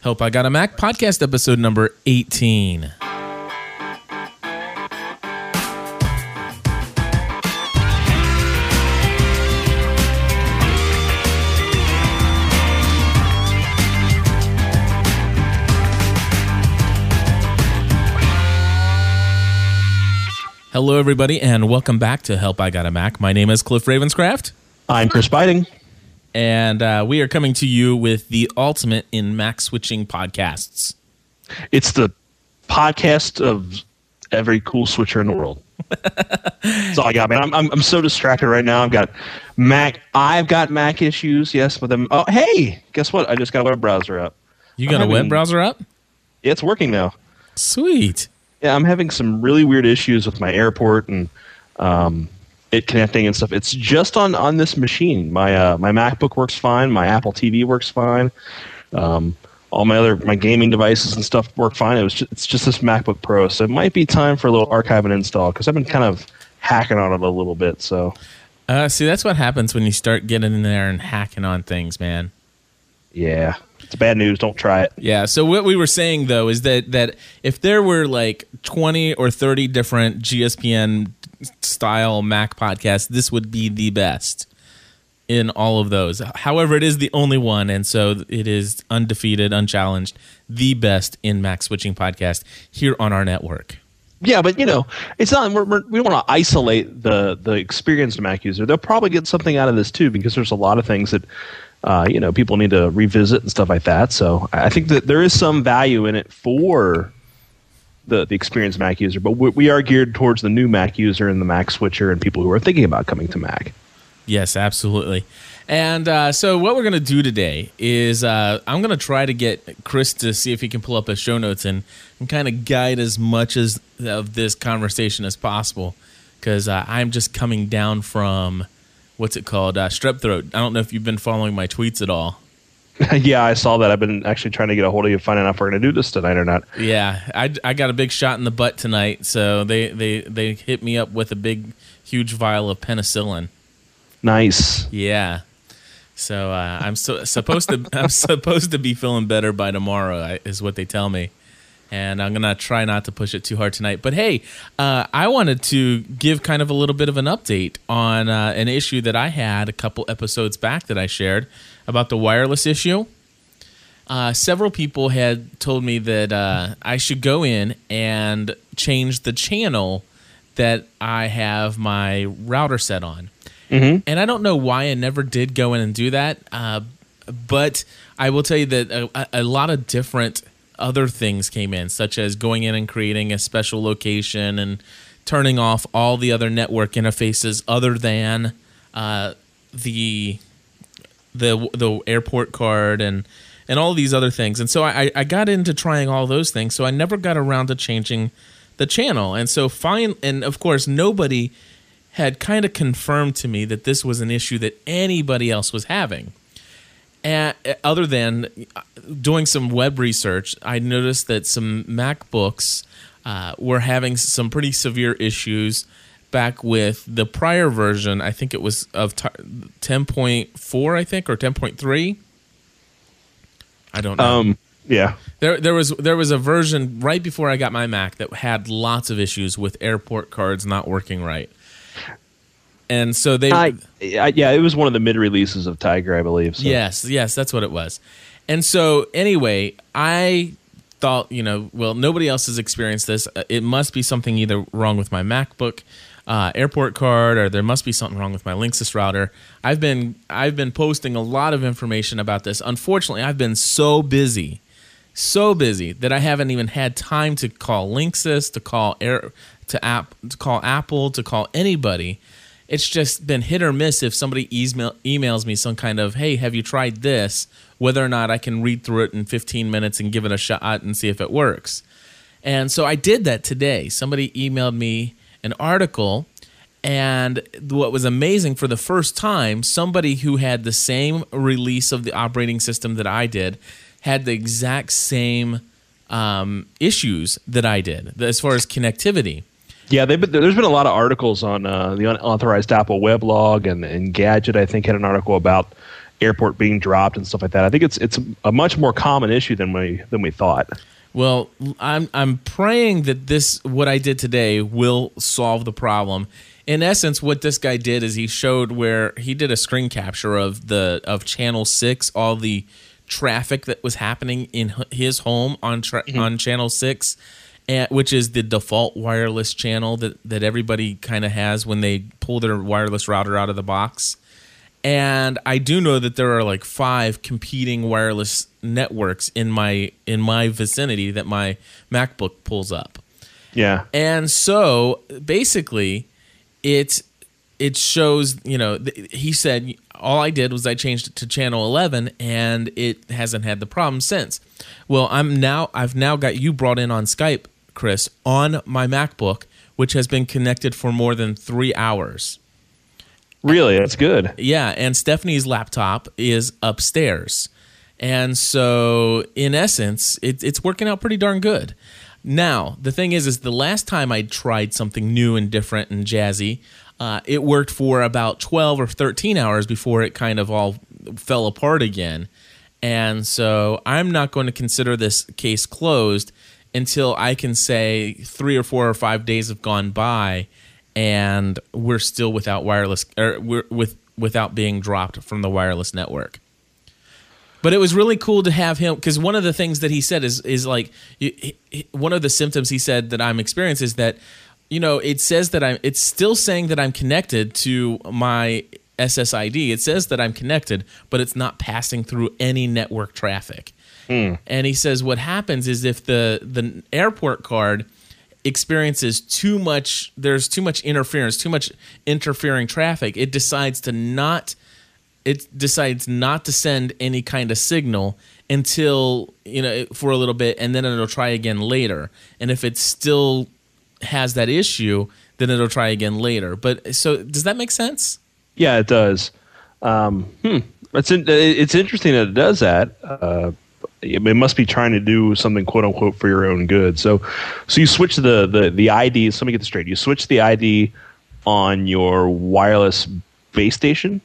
Help I Got a Mac podcast episode number 18. Hello, everybody, and welcome back to Help I Got a Mac. My name is Cliff Ravenscraft, I'm Chris Biting. And uh, we are coming to you with the ultimate in Mac switching podcasts. It's the podcast of every cool switcher in the world. That's all I got, man. I'm, I'm I'm so distracted right now. I've got Mac. I've got Mac issues. Yes, but them. Oh, hey, guess what? I just got a web browser up. You got a I'm web having- browser up? It's working now. Sweet. Yeah, I'm having some really weird issues with my airport and um, it connecting and stuff. It's just on on this machine. My uh, my MacBook works fine. My Apple TV works fine. Um, all my other my gaming devices and stuff work fine. It was just, it's just this MacBook Pro, so it might be time for a little archive and install because I've been kind of hacking on it a little bit. So Uh, see, that's what happens when you start getting in there and hacking on things, man. yeah, it's bad news. Don't try it. Yeah. So what we were saying though is that that if there were like twenty or thirty different GSPN style Mac podcast, this would be the best in all of those. However, it is the only one, and so it is undefeated, unchallenged, the best in Mac switching podcast here on our network. Yeah, but you know, it's not. We're, we're, we don't want to isolate the the experienced Mac user. They'll probably get something out of this too, because there's a lot of things that uh, you know people need to revisit and stuff like that. So I think that there is some value in it for the the experienced Mac user, but we, we are geared towards the new Mac user and the Mac switcher and people who are thinking about coming to Mac. Yes, absolutely. And uh, so, what we're going to do today is uh, I'm going to try to get Chris to see if he can pull up his show notes and, and kind of guide as much as of this conversation as possible, because uh, I'm just coming down from what's it called uh, strep throat. I don't know if you've been following my tweets at all. yeah, I saw that. I've been actually trying to get a hold of you, finding out if we're going to do this tonight or not. Yeah, I, I got a big shot in the butt tonight, so they, they, they hit me up with a big, huge vial of penicillin. Nice. Yeah. So uh, I'm so, supposed to I'm supposed to be feeling better by tomorrow is what they tell me, and I'm gonna try not to push it too hard tonight. But hey, uh, I wanted to give kind of a little bit of an update on uh, an issue that I had a couple episodes back that I shared about the wireless issue. Uh, several people had told me that uh, I should go in and change the channel that I have my router set on and I don't know why I never did go in and do that. Uh, but I will tell you that a, a lot of different other things came in, such as going in and creating a special location and turning off all the other network interfaces other than uh, the the the airport card and and all these other things. And so I, I got into trying all those things. So I never got around to changing the channel. And so fine and of course nobody had kind of confirmed to me that this was an issue that anybody else was having. And other than uh, doing some web research, I noticed that some MacBooks uh, were having some pretty severe issues back with the prior version. I think it was of t- 10.4, I think, or 10.3. I don't know. Um, yeah. There, there was there was a version right before I got my Mac that had lots of issues with airport cards not working right, and so they I, I, yeah, it was one of the mid releases of Tiger, I believe. So. Yes, yes, that's what it was. And so, anyway, I thought, you know, well, nobody else has experienced this. Uh, It must be something either wrong with my MacBook uh, airport card, or there must be something wrong with my Linksys router. I've been I've been posting a lot of information about this. Unfortunately, I've been so busy, so busy that I haven't even had time to call Linksys, to call Air, to app, to call Apple, to call anybody it's just been hit or miss if somebody email, emails me some kind of hey have you tried this? Whether or not i can read through it in 15 minutes and give it a shot and see if it works. And so i did that today. Somebody emailed me an article and what was amazing for the first time somebody who had the same release of the operating system that i did had the exact same um, issues that i did as far as connectivity Yeah, they've been, there's been a lot of articles on uh, the unauthorized Apple weblog and, Engadget. I think had an article about airport being dropped and stuff like that. I think it's it's a much more common issue than we than we thought. Well, I'm I'm praying that this what I did today will solve the problem. In essence, what this guy did is he showed where he did a screen capture of the of channel 6 all the traffic that was happening in his home on tra- mm-hmm. on channel 6 and, which is the default wireless channel that that everybody kind of has when they pull their wireless router out of the box and I do know that there are like five competing wireless networks in my in my vicinity that my MacBook pulls up. Yeah. And so basically it it shows, you know, he said all I did was I changed it to channel 11 and it hasn't had the problem since. Well, I'm now I've now got you brought in on Skype, Chris, on my MacBook which has been connected for more than 3 hours. Really? That's good. Yeah, and Stephanie's laptop is upstairs. And so in essence, it, it's working out pretty darn good. Now, the thing is is the last time I tried something new and different and jazzy, uh, it worked for about 12 or 13 hours before it kind of all fell apart again. And so I'm not going to consider this case closed until I can say three or four or five days have gone by and we're still without wireless or we're with without being dropped from the wireless network. But it was really cool to have him because one of the things that he said is is like one of the symptoms he said that I'm experiencing is that you know it says that I'm it's still saying that I'm connected to my SSID. It says that I'm connected, but it's not passing through any network traffic. Mm. And he says what happens is if the the airport card experiences too much there's too much interference too much interfering traffic it decides to not it decides not to send any kind of signal until you know for a little bit and then it'll try again later and if it still has that issue then it'll try again later but so does that make sense yeah it does um, hmm. it's in, it's interesting that it does that uh, it must be trying to do something quote unquote for your own good. So, so you switch the the the ID. So let me get this straight. You switch the ID on your wireless base station.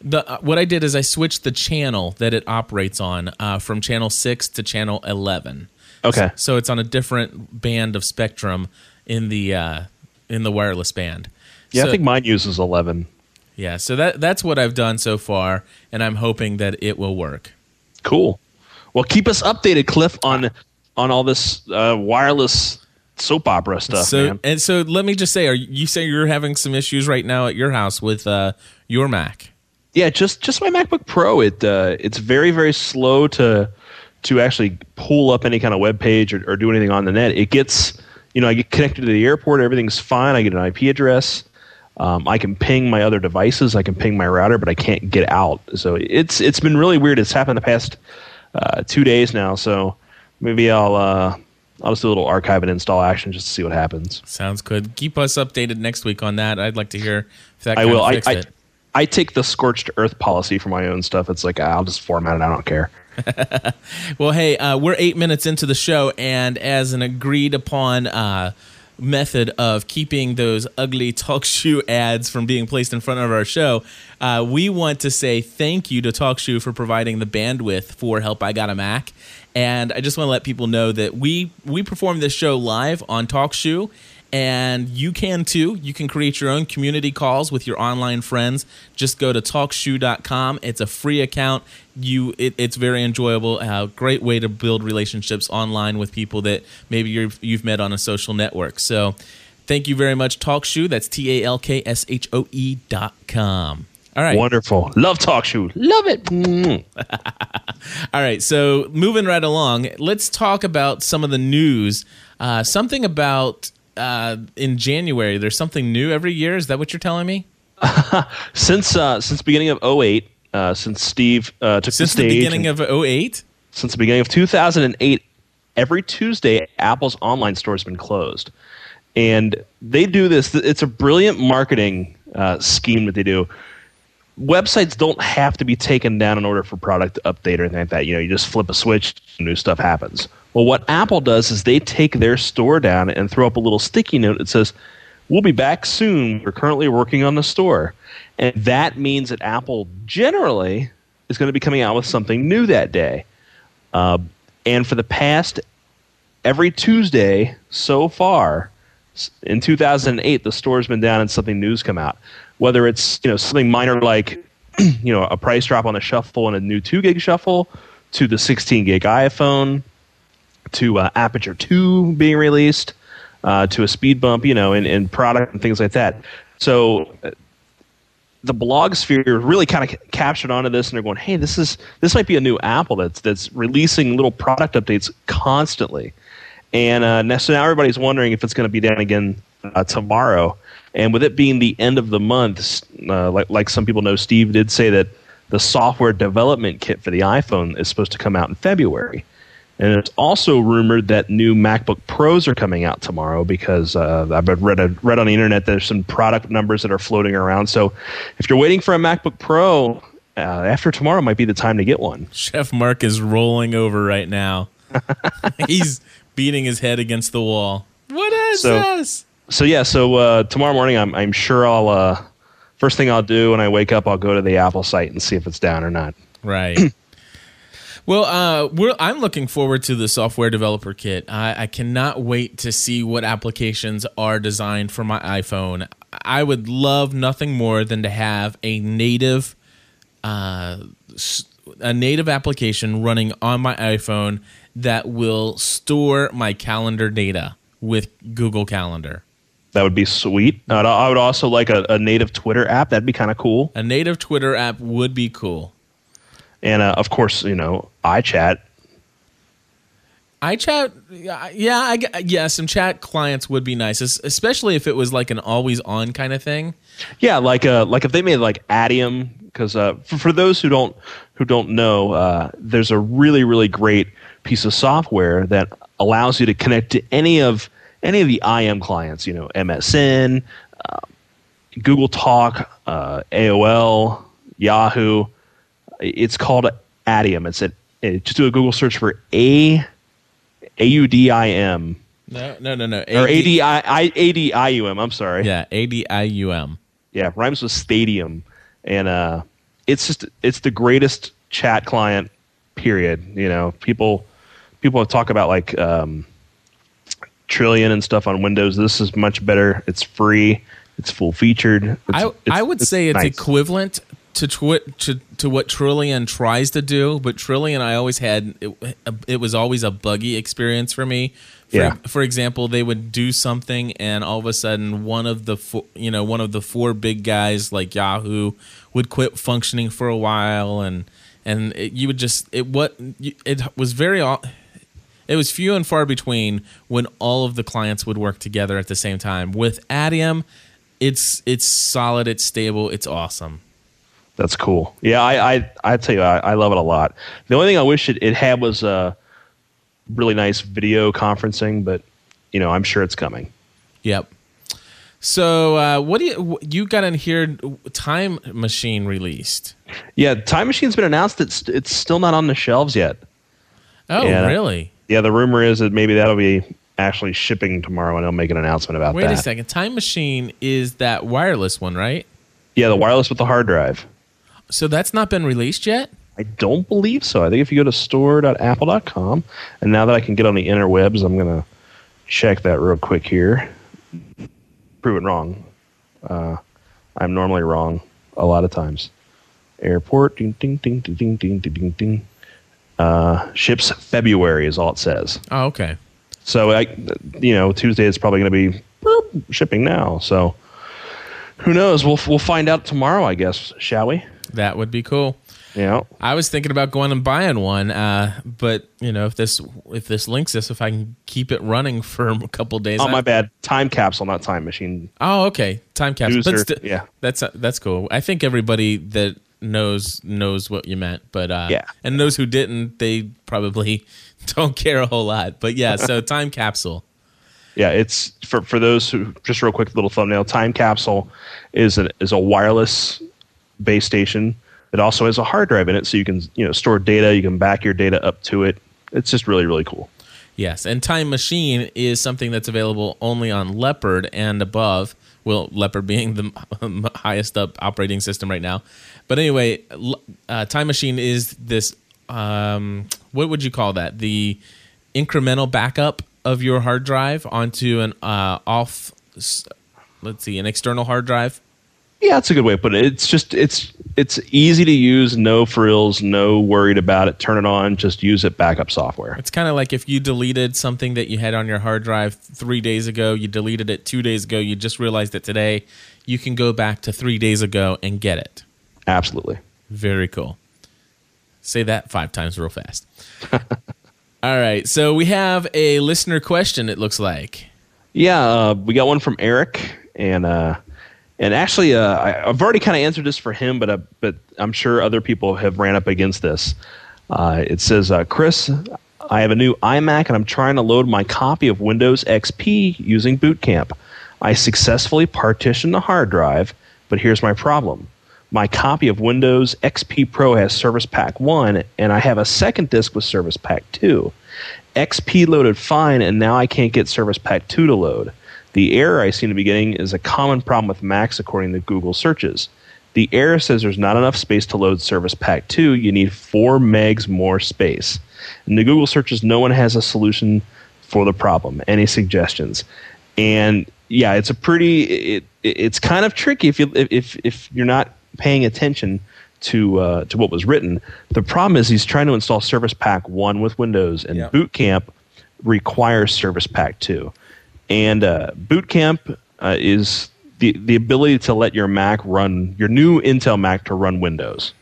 The uh, what I did is I switched the channel that it operates on uh, from channel six to channel eleven. Okay. So, so, it's on a different band of spectrum in the uh, in the wireless band. Yeah, so, I think mine uses eleven. Yeah, so that that's what I've done so far, and I'm hoping that it will work. Cool. Well, keep us updated, Cliff, on on all this uh, wireless soap opera stuff. So man. and so, let me just say, are you say you're having some issues right now at your house with uh, your Mac? Yeah, just just my MacBook Pro. It uh, it's very very slow to to actually pull up any kind of web page or, or do anything on the net. It gets you know I get connected to the airport, everything's fine. I get an IP address. Um, I can ping my other devices. I can ping my router, but I can't get out. So it's it's been really weird. It's happened the past uh, two days now. So maybe I'll uh, I'll just do a little archive and install action just to see what happens. Sounds good. Keep us updated next week on that. I'd like to hear if that. I will. I, I, I take the scorched earth policy for my own stuff. It's like I'll just format it. I don't care. well, hey, uh, we're eight minutes into the show, and as an agreed upon uh, method of keeping those ugly TalkShoe ads from being placed in front of our show, uh, we want to say thank you to TalkShoe for providing the bandwidth for Help I Got a Mac. And I just want to let people know that we we perform this show live on TalkShoe and you can too. You can create your own community calls with your online friends. Just go to talkshoe.com. It's a free account. You, it, it's very enjoyable. A great way to build relationships online with people that maybe you you've met on a social network. So, thank you very much, TalkShoe. That's T A L K S H O E dot com. All right. Wonderful. Love TalkShoe. Love it. Mm. All right. So, moving right along, let's talk about some of the news. Uh, something about uh, in January. There's something new every year. Is that what you're telling me? since uh, since beginning of 08, uh, since Steve uh, took since the stage. the beginning of 08? Since the beginning of 2008, every Tuesday, Apple's online store has been closed. And they do this. It's a brilliant marketing uh, scheme that they do. Websites don't have to be taken down in order for product to update or anything like that. You know, you just flip a switch, new stuff happens. Well, what Apple does is they take their store down and throw up a little sticky note that says, We'll be back soon. We're currently working on the store. And that means that Apple generally is going to be coming out with something new that day. Uh, and for the past every Tuesday so far in 2008, the store's been down and something new's come out. Whether it's you know something minor like you know a price drop on the shuffle and a new two gig shuffle, to the 16 gig iPhone, to uh, Aperture 2 being released, uh, to a speed bump, you know, in, in product and things like that. So uh, the blog sphere really kind of captured onto this, and they're going, "Hey, this is this might be a new Apple that's that's releasing little product updates constantly." And uh, so now everybody's wondering if it's going to be down again uh, tomorrow. And with it being the end of the month, uh, like like some people know, Steve did say that the software development kit for the iPhone is supposed to come out in February. And it's also rumored that new MacBook Pros are coming out tomorrow because uh, I've read a, read on the internet there's some product numbers that are floating around. So if you're waiting for a MacBook Pro, uh, after tomorrow might be the time to get one. Chef Mark is rolling over right now. He's beating his head against the wall. What is so, this? So yeah, so uh, tomorrow morning I'm I'm sure I'll uh, first thing I'll do when I wake up I'll go to the Apple site and see if it's down or not. Right. Well, uh, I'm looking forward to the software developer kit. I, I, cannot wait to see what applications are designed for my iPhone. I would love nothing more than to have a native, uh, a native application running on my iPhone that will store my calendar data with Google Calendar. That would be sweet. I would also like a, a native Twitter app. That'd be kind of cool. A native Twitter app would be cool and uh, of course, you know, iChat. iChat, yeah, I, yeah, some chat clients would be nice, especially if it was like an always-on kind of thing. Yeah, like uh, like if they made like Adium, because uh, for, for those who don't who don't know, uh, there's a really really great piece of software that allows you to connect to any of any of the IM clients. You know, MSN, uh, Google Talk, uh, AOL, Yahoo it's called Adium. It's a it, just do a Google search for A A U D I M. No, no, no, no. A-D- or A D I A D I U M. I'm sorry. Yeah, A D I U M. Yeah, rhymes with stadium, and uh, it's just it's the greatest chat client. Period. You know, people people talk about like um, Trillian and stuff on Windows. This is much better. It's free. It's full featured. It's, I, it's, I would it's say it's nice. equivalent to, twi- to to what Trillian tries to do, but Trillian I always had it, it was always a buggy experience for me. For, yeah. for example, they would do something and all of a sudden one of the fo- you know one of the four big guys like Yahoo would quit functioning for a while and and it, you would just it what it was very it was few and far between when all of the clients would work together at the same time. With Adium, it's it's solid, it's stable, it's awesome. That's cool. Yeah, I I I tell you, I, I love it a lot. The only thing I wish it, it had was a uh, really nice video conferencing, but you know, I'm sure it's coming. Yep. So, uh, what do you you got in here? Time Machine released. Yeah, Time Machine's been announced. It's it's still not on the shelves yet. Oh, really? yeah, the rumor is that maybe that'll be actually shipping tomorrow, and they'll make an announcement about Wait that. Wait a second, Time Machine is that wireless one, right? Yeah, the wireless with the hard drive. So that's not been released yet. I don't believe so. I think if you go to store.apple.com, and now that I can get on the interwebs, I'm gonna check that real quick here. Prove it wrong. Uh, I'm normally wrong a lot of times. Airport. Ding ding ding ding ding ding ding ding. Uh, ships February is all it says. Oh, okay. So, I, you know, Tuesday is probably going to be boop, shipping now. So, who knows? We'll we'll find out tomorrow, I guess. Shall we? That would be cool. Yeah. I was thinking about going and buying one, uh, but you know, if this if this Linksys, if I can keep it running for a couple days. Oh, my bad. Time capsule, not time machine. Oh, okay. Time capsule. St- yeah, that's uh, that's cool. I think everybody that knows knows what you meant, but uh, yeah, and those who didn't, they probably don't care a whole lot. But yeah, so time capsule. Yeah, it's for for those who just real quick little thumbnail. Time capsule is a is a wireless base station It also has a hard drive in it, so you can you know store data. You can back your data up to it. It's just really really cool. Yes, and Time Machine is something that's available only on Leopard and above, Well, Leopard being the highest up operating system right now. But anyway, uh, Time Machine is this. Um, what would you call that? The incremental backup of your hard drive onto an uh, off. Let's see, an external hard drive. Yeah, that's a good way to put it. It's just it's it's easy to use, no frills, no worried about it. Turn it on, just use it backup software. It's kind of like if you deleted something that you had on your hard drive 3 days ago, you deleted it 2 days ago, you just realized it today, you can go back to 3 days ago and get it. Absolutely. Very cool. Say that 5 times real fast. All right. So we have a listener question it looks like. Yeah, uh, we got one from Eric and uh and actually, uh, I, have already kind of answered this for him, but uh, but I'm sure other people have ran up against this. Uh, it says, uh, Chris, I have a new iMac and I'm trying to load my copy of Windows XP using Boot Camp. I successfully partitioned the hard drive, but here's my problem. My copy of Windows XP Pro has Service Pack 1, and I have a second disk with Service Pack 2. XP loaded fine, and now I can't get Service Pack 2 to load. The error I seem to be getting is a common problem with Macs according to Google searches. The error says there's not enough space to load Service Pack 2. You need 4 megs more space. In the Google searches, no one has a solution for the problem. Any suggestions? And yeah, it's a pretty it, it's kind of tricky if you if if you're not paying attention to uh, to what was written. The problem is he's trying to install Service Pack 1 with Windows and. Boot Camp requires Service Pack 2. And uh, Boot Camp uh, is the the ability to let your Mac run your new Intel Mac to run Windows.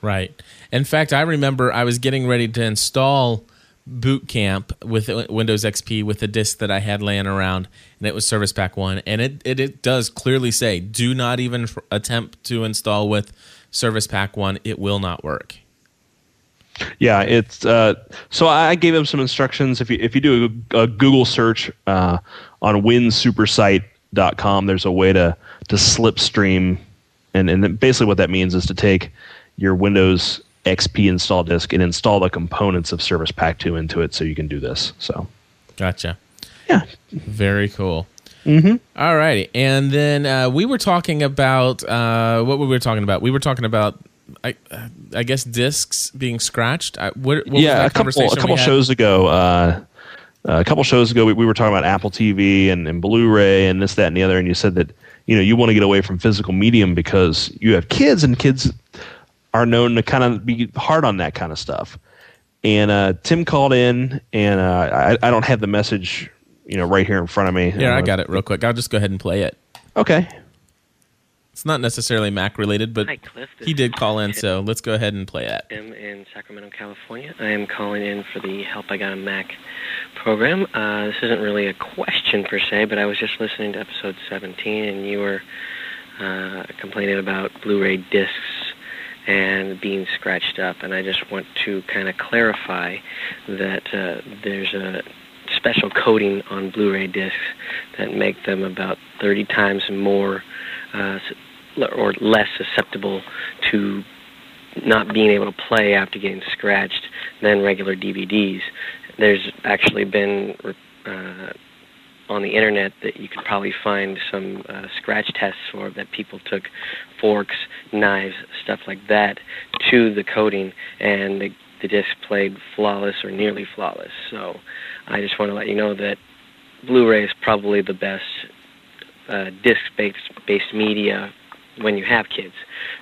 Right. In fact, I remember I was getting ready to install Boot Camp with Windows XP with a disk that I had laying around, and it was Service Pack One, and it it, it does clearly say do not even attempt to install with Service Pack One; it will not work. Yeah, it's uh, so I gave him some instructions. If you if you do a, a Google search uh, on winsupersite.com, there's a way to to slipstream, and and basically what that means is to take your Windows XP install disk and install the components of Service Pack 2 into it, so you can do this. So, gotcha. Yeah, very cool. Mm-hmm. All righty, and then uh, we were talking about uh, what were we talking about? We were talking about I, I guess discs being scratched. I, what, what yeah, a couple a couple shows ago. Uh, a couple shows ago, we, we, were talking about Apple TV and, and Blu-ray and this, that, and the other, and you said that you know you want to get away from physical medium because you have kids, and kids are known to kind of be hard on that kind of stuff. And uh, Tim called in, and uh, I, I don't have the message, you know, right here in front of me. Yeah, I got it real quick. I'll just go ahead and play it. Okay. It's not necessarily Mac related, but Hi, he did call in, so let's go ahead and play it. I'm in Sacramento, California. I am calling in for the Help I Got a Mac program. Uh, this isn't really a question per se, but I was just listening to episode 17, and you were uh, complaining about Blu-ray discs and being scratched up, and I just want to kind of clarify that uh, there's a special coating on Blu-ray discs that make them about 30 times more uh, or less susceptible to not being able to play after getting scratched than regular DVDs. There's actually been uh, on the internet that you could probably find some uh, scratch tests for that people took forks, knives, stuff like that to the coating, and the, the disc played flawless or nearly flawless. So I just want to let you know that Blu-ray is probably the best uh, disc-based based media when you have kids.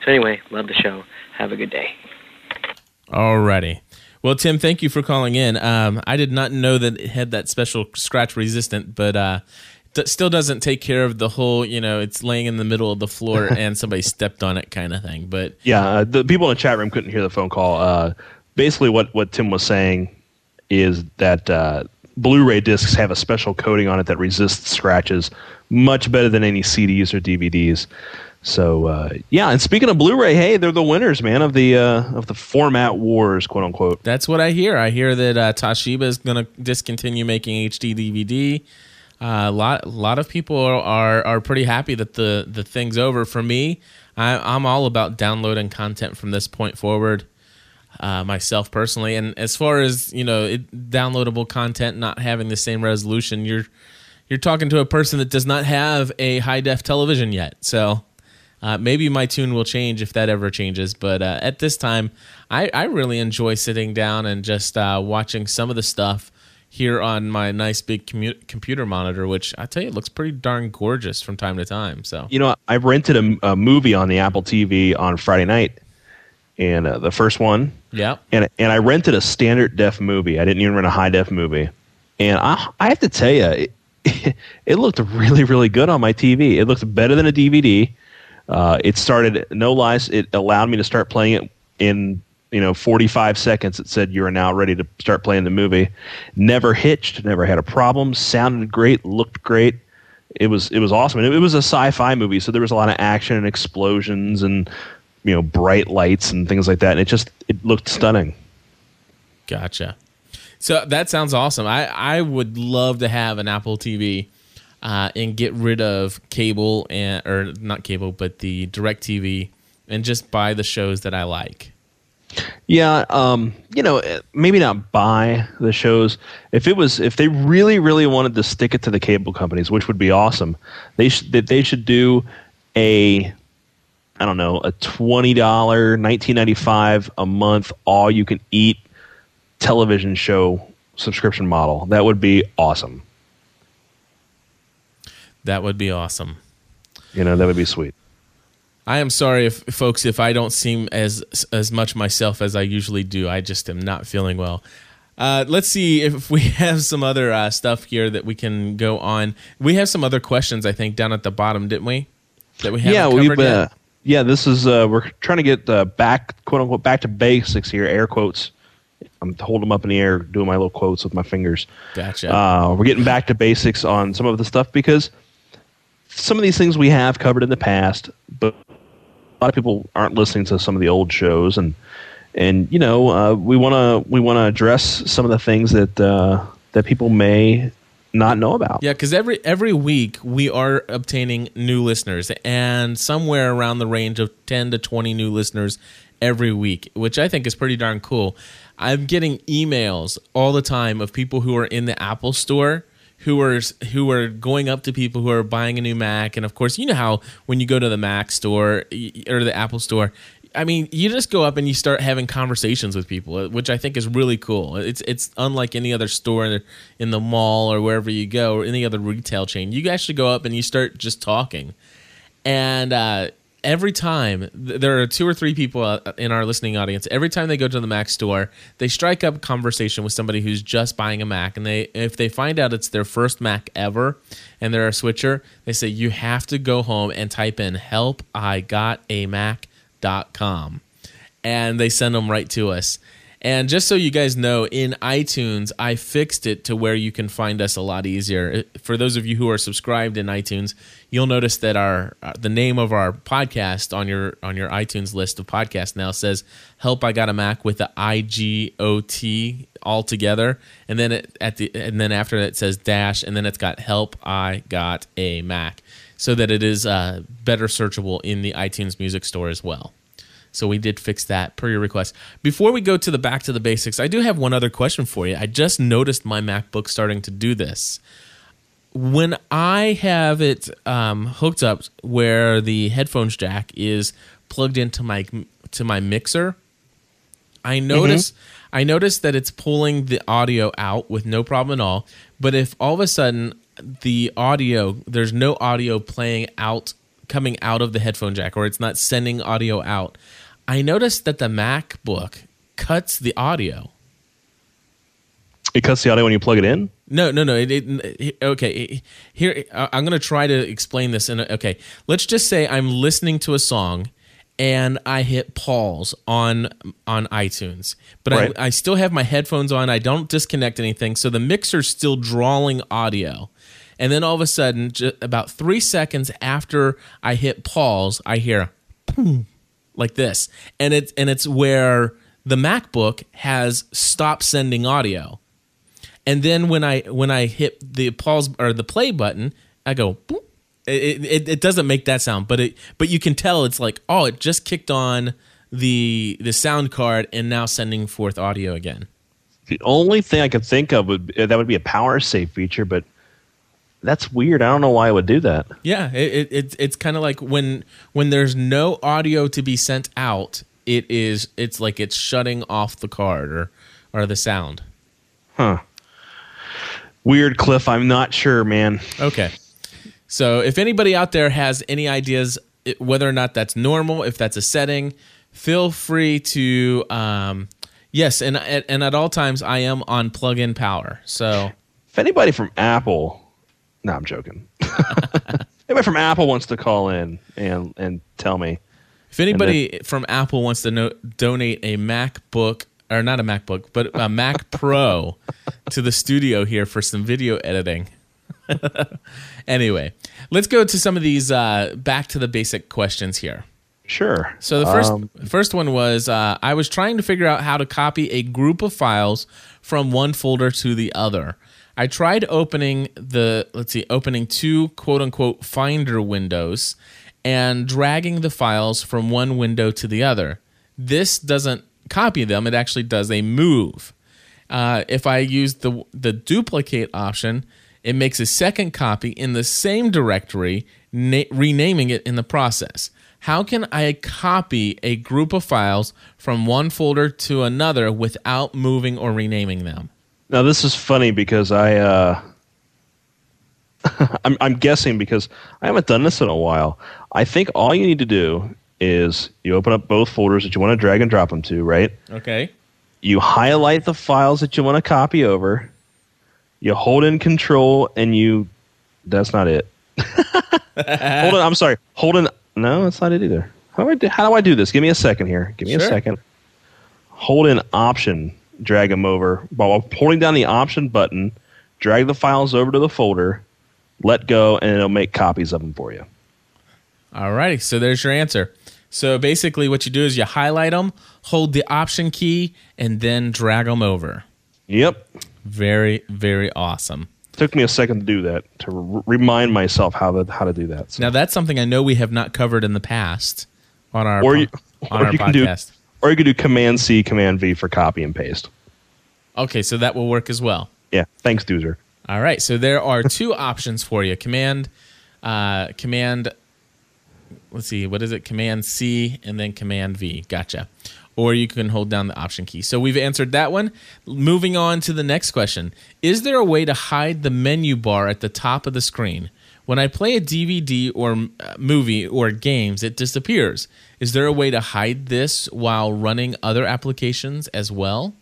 So anyway, love the show. Have a good day. Alrighty. Well, Tim, thank you for calling in. Um, I did not know that it had that special scratch resistant, but uh, d- still doesn't take care of the whole, you know, it's laying in the middle of the floor and somebody stepped on it kind of thing. But yeah, uh, the people in the chat room couldn't hear the phone call. Uh, basically, what what Tim was saying is that uh, Blu-ray discs have a special coating on it that resists scratches much better than any CDs or DVDs. So uh, yeah, and speaking of Blu-ray, hey, they're the winners, man, of the uh, of the format wars, quote unquote. That's what I hear. I hear that uh, Toshiba is going to discontinue making HD DVD. Uh, a lot, a lot of people are, are, are pretty happy that the the thing's over. For me, I, am all about downloading content from this point forward. Uh, myself personally, and as far as you know, it, downloadable content not having the same resolution, you're you're talking to a person that does not have a high def television yet. So uh, maybe my tune will change if that ever changes. But uh, at this time, I, I really enjoy sitting down and just uh, watching some of the stuff here on my nice big commu- computer monitor, which I tell you looks pretty darn gorgeous from time to time. So You know, I rented a, a movie on the Apple TV on Friday night, and uh, the first one, yeah, and and I rented a standard def movie. I didn't even rent a high def movie, and I I have to tell you, it, it looked really really good on my TV. It looked better than a DVD. Uh, it started no lies. It allowed me to start playing it in you know 45 seconds. It said you are now ready to start playing the movie. Never hitched. Never had a problem. Sounded great. Looked great. It was it was awesome. And it, it was a sci-fi movie, so there was a lot of action and explosions and you know bright lights and things like that. And it just it looked stunning. Gotcha. So that sounds awesome. I, I would love to have an Apple TV uh, and get rid of cable and or not cable, but the DirecTV and just buy the shows that I like. Yeah, um, you know, eh, maybe not buy the shows. If it was, if they really, really wanted to stick it to the cable companies, which would be awesome, they should they should do a, I don't know, a twenty dollar, nineteen ninety five a month, all you can eat television show subscription model. That would be awesome. That would be awesome. You know, that would be sweet. I am sorry if folks if I don't seem as as much myself as I usually do. I just am not feeling well. Uh, let's see if we have some other uh, stuff here that we can go on. We have some other questions, I think, down at the bottom, didn't we? That we haven't yeah, we've uh, yeah. This is uh, we're trying to get uh, back, quote unquote, back to basics here. Air quotes. I'm holding them up in the air, doing my little quotes with my fingers. Gotcha. Uh, we're getting back to basics on some of the stuff because some of these things we have covered in the past, but a lot of people aren't listening to some of the old shows, and and you know uh, we want to we want to address some of the things that uh, that people may not know about. Yeah, because every every week we are obtaining new listeners, and somewhere around the range of ten to twenty new listeners every week, which I think is pretty darn cool. I'm getting emails all the time of people who are in the Apple Store who are who are going up to people who are buying a new Mac, and of course, you know how when you go to the Mac store or the Apple Store. I mean, you just go up and you start having conversations with people, which I think is really cool. It's it's unlike any other store in the, mall or wherever you go or any other retail chain. You actually go up and you start just talking, and uh, every time there are two or three people uh, in our listening audience every time they go to the mac store they strike up a conversation with somebody who's just buying a mac. And they if they find out it's their first mac ever and they're a switcher they say you have to go home and type in help i got a mac.com and they send them right to us. And just so you guys know, in iTunes, I fixed it to where you can find us a lot easier. For those of you who are subscribed in iTunes, you'll notice that our uh, the name of our podcast on your on your iTunes list of podcasts now says "Help I Got a Mac" with the I G O T all together, and then it, at the and then after that it says dash, and then it's got "Help I Got a Mac," so that it is uh, better searchable in the iTunes Music Store as well. So we did fix that per your request. Before we go to the back to the basics, I do have one other question for you. I just noticed my MacBook starting to do this. When I have it um, hooked up where the headphones jack is plugged into my to my mixer, I notice mm-hmm. I notice that it's pulling the audio out with no problem at all. But if all of a sudden the audio there's no audio playing out coming out of the headphone jack or it's not sending audio out I notice that the MacBook cuts the audio. It cuts the audio when you plug it in. No, no, no. It, it, okay. Here, I'm going to try to explain this. In a, okay, let's just say I'm listening to a song and I hit pause on on iTunes, but right. I, I still have my headphones on. I don't disconnect anything, so the mixer's still drawing audio. And then all of a sudden, about three seconds after I hit pause, I hear. Boom like this, and it's and it's where the MacBook has stopped sending audio, and then when I when I hit the pause or the play button, I go. Boop. It, it, it doesn't make that sound, but it but you can tell it's like oh it just kicked on the the sound card and now sending forth audio again. The only thing I could think of would that would be a power save feature, but that's weird. I don't know why it would do that. Yeah, it, it, it's it's kind of like when when there's no audio to be sent out, it is it's like it's shutting off the card or or the sound. Huh. Weird, Cliff. I'm not sure, man. Okay. So if anybody out there has any ideas whether or not that's normal, if that's a setting, feel free to. Um, yes, and at, and at all times I am on plug-in power. So If anybody from Apple, no, I'm joking. anybody from Apple wants to call in and and tell me, if anybody from Apple wants to no- donate a MacBook or not a MacBook, but a Mac Pro to the studio here for some video editing. anyway, let's go to some of these uh, back to the basic questions here. sure. So the first Um, first one was uh, I was trying to figure out how to copy a group of files from one folder to the other. I tried opening the let's see opening two quote unquote finder windows and dragging the files from one window to the other. This doesn't copy them; it actually does a move. Uh, if I use the the duplicate option, it makes a second copy in the same directory, na- renaming it in the process. How can I copy a group of files from one folder to another without moving or renaming them? Now this is funny because I uh I'm I'm guessing because I haven't done this in a while. I think all you need to do is you open up both folders that you want to drag and drop them to, right? Okay. You highlight the files that you want to copy over. You hold in control and you that's not it. hold on, I'm sorry. Hold in no, that's not it either. How do I do, how do I do this? Give me a second here. Give me Sure. a second. Hold in option, drag them over. While holding down the option button, drag the files over to the folder, let go, and it'll make copies of them for you. All righty. so there's your answer. So basically, what you do is you highlight them, hold the Option key, and then drag them over. Yep. Very, very awesome. Took me a second to do that to r- remind myself how to how to do that. So- Now that's something I know we have not covered in the past on our or you, on or our you can do, or you could do Command C, Command V for copy and paste. Okay, so that will work as well. Yeah. Thanks, Doozer. All right, so there are two options for you: command, uh, command. Let's see, what is it? Command C and then Command V. Gotcha. Or you can hold down the Option key. So we've answered that one. Moving on to the next question: Is there a way to hide the menu bar at the top of the screen? When I play a DVD or uh, movie or games, it disappears. Is there a way to hide this while running other applications as well?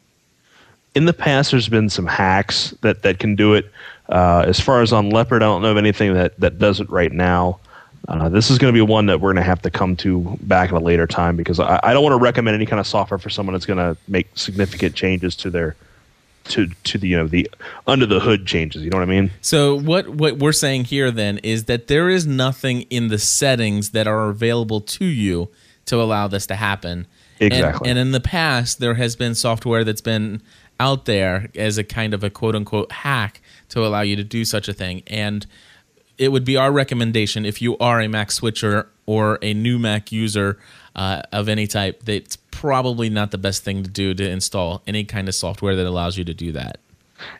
in the past there's been some hacks that, that can do it uh, as far as on leopard i don't know of anything that, that does it right now uh, this is going to be one that we're going to have to come to back at a later time because I, I don't want to recommend any kind of software for someone that's going to make significant changes to their to to the you know the under the hood changes you know what i mean So what what we're saying here then is that there is nothing in the settings that are available to you to allow this to happen. And- Exactly. And, in the past, there has been software that's been out there as a kind of a quote unquote hack to allow you to do such a thing. And it would be our recommendation if you are a Mac switcher or a new Mac user uh, of any type, that's probably not the best thing to do to install any kind of software that allows you to do that.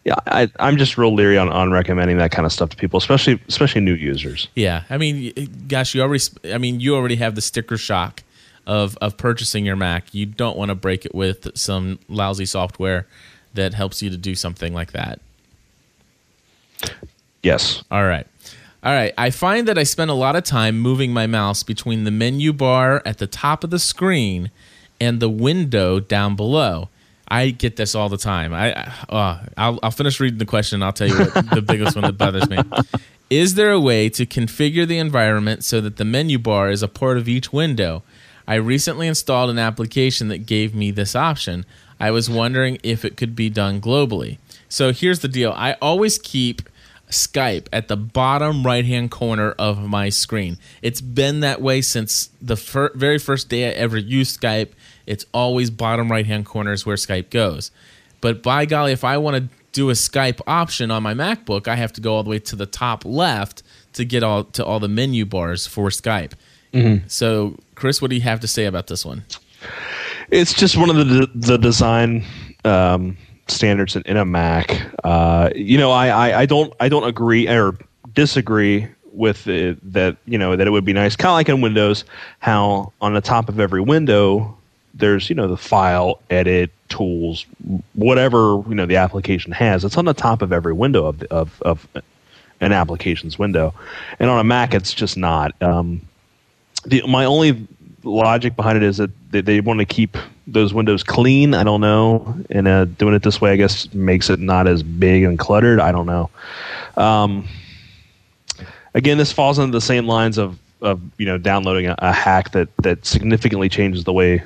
yeah I, i'm just real leery on, on recommending that kind of stuff to people especially especially new users Yeah, I mean, gosh, you already. I mean, you already have the sticker shock of of purchasing your Mac. You don't want to break it with some lousy software that helps you to do something like that. yes All right. All right. I find that I spend a lot of time moving my mouse between the menu bar at the top of the screen and the window down below. I get this all the time. I, I uh, I'll, I'll finish reading the question. And I'll tell you what the biggest one that bothers me. Is there a way to configure the environment so that the menu bar is a part of each window? I recently installed an application that gave me this option. I was wondering if it could be done globally. So here's the deal. I always keep Skype at the bottom right hand corner of my screen. It's been that way since the fir- very first day I ever used Skype. It's always bottom right hand corner is where Skype goes. But by golly, if I want to do a Skype option on my MacBook, I have to go all the way to the top left to get all to all the menu bars for Skype. So, Chris, what do you have to say about this one? it's just one of the the design um, standards in, in a Mac. Uh, you know, I, I, I don't I don't agree or disagree with it, that you know that it would be nice, kind of like in Windows, how on the top of every window there's you know the file, edit, tools, whatever you know the application has. It's on the top of every window of the, of of an application's window, and on a Mac it's just not. Um, the my only logic behind it is that they, they want to keep those windows clean. I don't know, and uh, doing it this way, I guess, makes it not as big and cluttered. I don't know. Um, again, this falls into the same lines of of you know downloading a, a hack that that significantly changes the way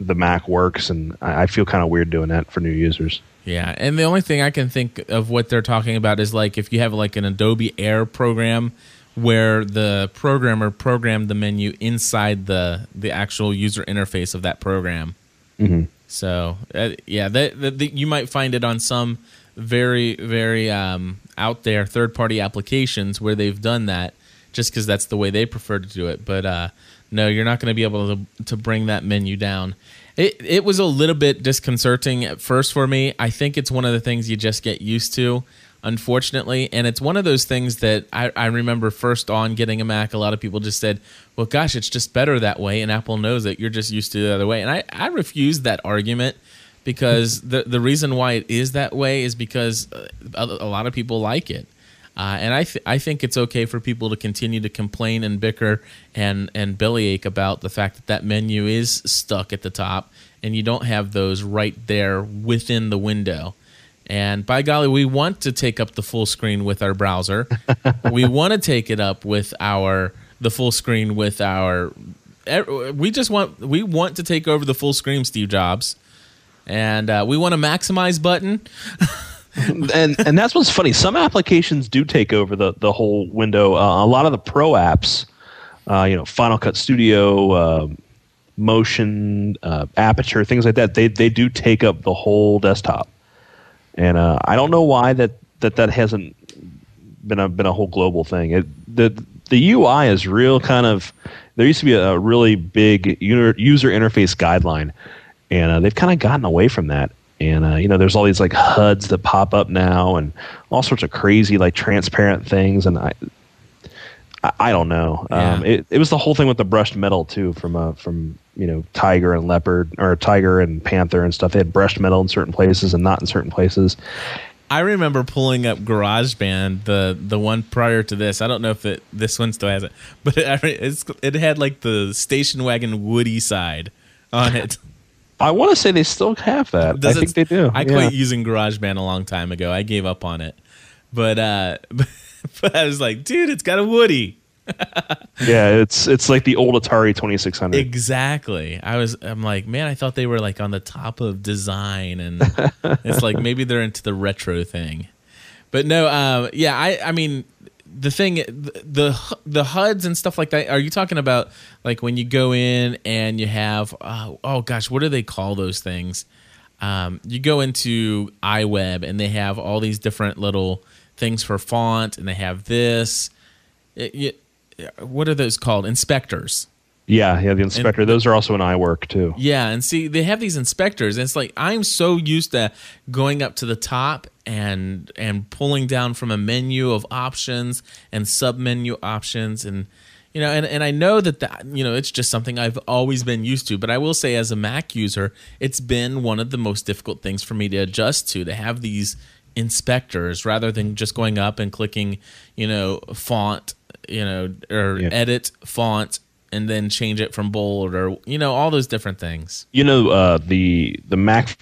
the Mac works, and I, I feel kind of weird doing that for new users. Yeah, and the only thing I can think of what they're talking about is like if you have like an Adobe Air program where the programmer programmed the menu inside the the actual user interface of that program. Mm-hmm. So uh, yeah, that, that, that, you might find it on some very very um, out there third party applications where they've done that, just because that's the way they prefer to do it. But uh, no, you're not going to be able to to bring that menu down. It it was a little bit disconcerting at first for me. I think it's one of the things you just get used to unfortunately. And it's one of those things that I, I, remember first on getting a Mac, a lot of people just said, well, gosh, it's just better that way. And Apple knows it. You're just used to the other way. And I, I refuse that argument because the, the reason why it is that way is because uh, a, lot of people like it. Uh, and I, th- I think it's okay for people to continue to complain and bicker and, and bellyache about the fact that that menu is stuck at the top and you don't have those right there within the window. And by golly, we want to take up the full screen with our browser. we want to take it up with our the full screen with our. We just want we want to take over the full screen, Steve Jobs, and uh, we want a maximize button. and and that's what's funny. Some applications do take over the the whole window. Uh, a lot of the pro apps, uh, you know, Final Cut Studio, uh, Motion, uh, Aperture, things like that. They they do take up the whole desktop and uh, I don't know why that, that that hasn't been a been a whole global thing. It, the the UI is real kind of. There used to be a, really big user interface guideline, and uh, they've kind of gotten away from that. And uh, you know, there's all these like HUDs that pop up now, and all sorts of crazy like transparent things. And I, I, I don't know. Yeah. Um, it, it was the whole thing with the brushed metal too, from uh, from you know tiger and leopard or tiger and panther and stuff. They had brushed metal in certain places and not in certain places. I remember pulling up GarageBand, the the one prior to this. I don't know if it this one still has it, but it, it had like the station wagon Woody side on it. I want to say they still have that. Does I think they do. I yeah. quit using GarageBand a long time ago. I gave up on it, but uh, but I was like, dude, it's got a Woody. yeah, it's it's like the old Atari Twenty Six Hundred. Exactly. I was. I'm like, man, I thought they were like on the top of design, and it's like maybe they're into the retro thing. But no, uh, yeah, I I mean, the thing, the the HUDs and stuff like that. Are you talking about like when you go in and you have uh, oh gosh, what do they call those things? Um, you go into iWeb and they have all these different little things for font, and they have this. It, it, what are those called? Inspectors. Yeah, yeah, the inspector. And, those are also in iWork too. Yeah, and see, they have these inspectors, and it's like I'm so used to going up to the top and and pulling down from a menu of options and sub menu options, and you know, and and I know that that you know it's just something I've always been used to. But I will say, as a Mac user, it's been one of the most difficult things for me to adjust to to have these inspectors rather than just going up and clicking, you know, font you know, or yeah. edit font and then change it from bold or you know all those different things. You know, uh, the the Mac,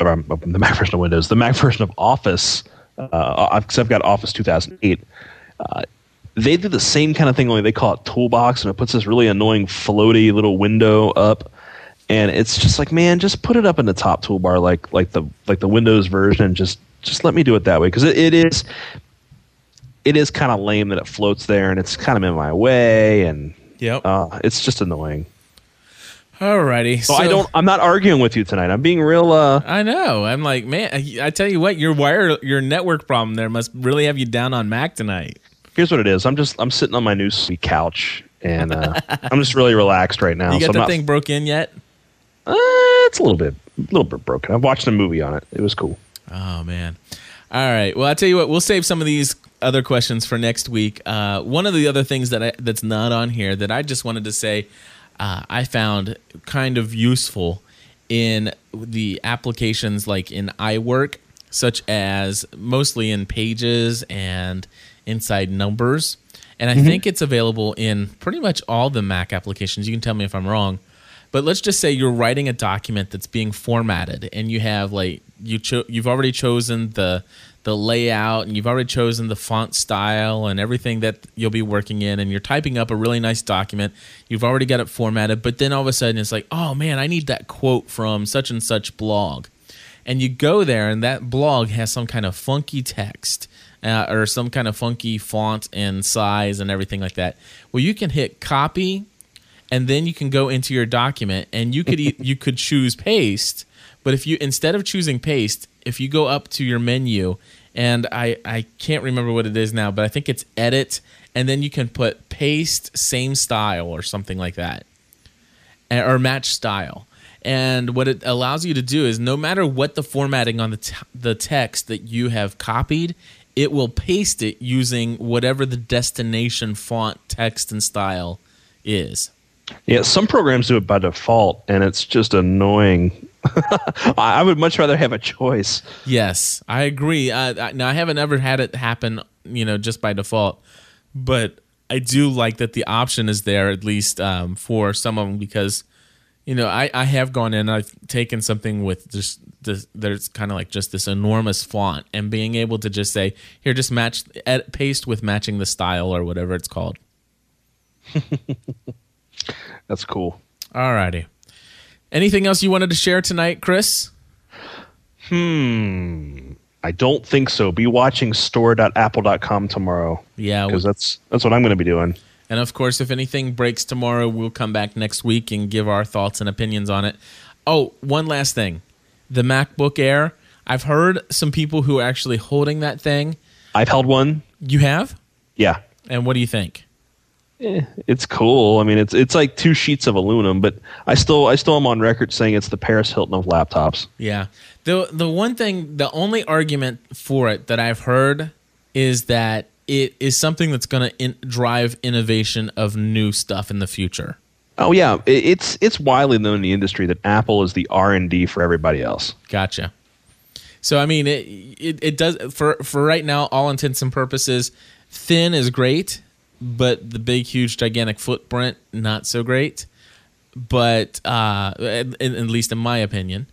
or, um, the Mac version of Windows, the Mac version of Office, uh, because I've got Office 2008. Uh, they do the same kind of thing, only they call it Toolbox, and it puts this really annoying floaty little window up. And it's just like, man, just put it up in the top toolbar, like like the like the Windows version, and just just let me do it that way because it, it is it is kind of lame that it floats there and it's kind of in my way and yeah, uh, it's just annoying. Alrighty, so, so I don't. I'm not arguing with you tonight. I'm being real. Uh, I know. I'm like, man. I, I tell you what, your wire, your network problem there must really have you down on Mac tonight. Here's what it is. I'm just. I'm sitting on my new sweet couch and uh, I'm just really relaxed right now. You got so the not, thing broke in yet? Uh, it's a little bit, a little bit broken. I've watched a movie on it. It was cool. Oh man. All right. Well, I'll tell you what. We'll save some of these other questions for next week. Uh, one of the other things that I, that's not on here that I just wanted to say uh, I found kind of useful in the applications like in iWork, such as mostly in Pages and inside Numbers. And I think it's available in pretty much all the Mac applications. You can tell me if I'm wrong. But let's just say you're writing a document that's being formatted, and you have like you cho- you've already chosen the the layout, and you've already chosen the font style and everything that you'll be working in, and you're typing up a really nice document. You've already got it formatted, but then all of a sudden it's like, oh man, I need that quote from such and such blog, and you go there, and that blog has some kind of funky text. Uh, or some kind of funky font and size and everything like that. Well, you can hit copy and then you can go into your document and you could you could choose paste but if you instead of choosing paste if you go up to your menu and i i can't remember what it is now but i think it's edit and then you can put paste same style or something like that or match style. And what it allows you to do is no matter what the formatting on the t- the text that you have copied it will paste it using whatever the destination font text and style is Yeah, some programs do it by default, and it's just annoying. I would much rather have a choice. Yes, I agree. Uh, I- now I haven't ever had it happen, you know, just by default, but I do like that the option is there at least um, for some of them because, you know, I, I have gone in, I've taken something with just this, there's kind of like just this enormous font, and being able to just say here, just match paste with matching the style or whatever it's called. That's cool. All righty. Anything else you wanted to share tonight, Chris? Hmm. I don't think so. Be watching store.apple.com tomorrow Yeah, because that's that's what I'm going to be doing. And of course, if anything breaks tomorrow, we'll come back next week and give our thoughts and opinions on it. Oh, one last thing the MacBook Air. I've heard some people who are actually holding that thing. I've held one. You have? Yeah, And what do you think? Eh, it's cool. I mean, it's it's like two sheets of aluminum, but I still I still am on record saying it's the Paris Hilton of laptops. Yeah. The the one thing, the only argument for it that I've heard is that it is something that's going to in, drive innovation of new stuff in the future. Oh yeah, it, it's it's widely known in the industry that Apple is the R and D for everybody else. Gotcha. So I mean, it, it it does for for right now, all intents and purposes, thin is great, but the big, huge, gigantic footprint not so great. But uh, at, at least in my opinion.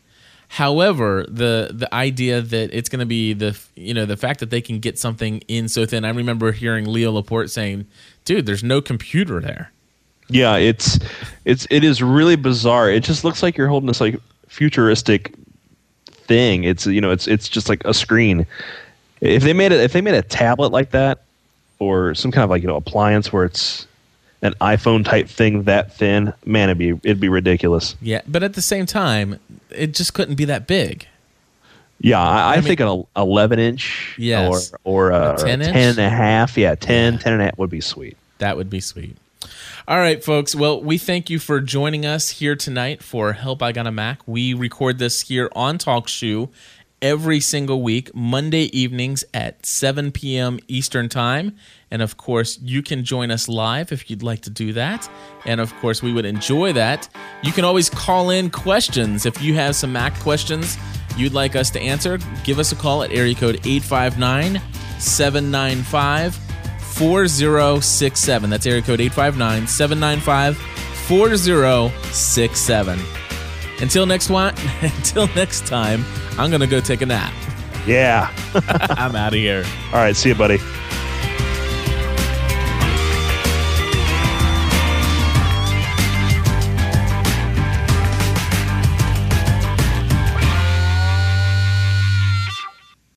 However, the the idea that it's going to be the you know the fact that they can get something in so thin. I remember hearing Leo Laporte saying, "Dude, there's no computer there." Yeah, it's it's it is really bizarre. It just looks like you're holding this like futuristic thing. It's you know it's it's just like a screen. If they made it if they made a tablet like that or some kind of like you know appliance where it's an iPhone type thing that thin, man, it'd be it'd be ridiculous. Yeah, but at the same time, it just couldn't be that big. Yeah, I, I, mean- think an 11 inch Yes. or or a, A 10 10 inch? and a half. Yeah, 10, 10 and a half would be sweet. That would be sweet. All right, folks. Well, we thank you for joining us here tonight for Help I Got a Mac. We record this here on TalkShoe every single week, Monday evenings at 7 p.m. Eastern Time. And of course, you can join us live if you'd like to do that. And of course, we would enjoy that. You can always call in questions. If you have some Mac questions you'd like us to answer, give us a call at area code 859 795 4067. That's area code 859 795 4067. Until next one, until next time, I'm going to go take a nap. Yeah. I'm out of here. All right, see you, buddy.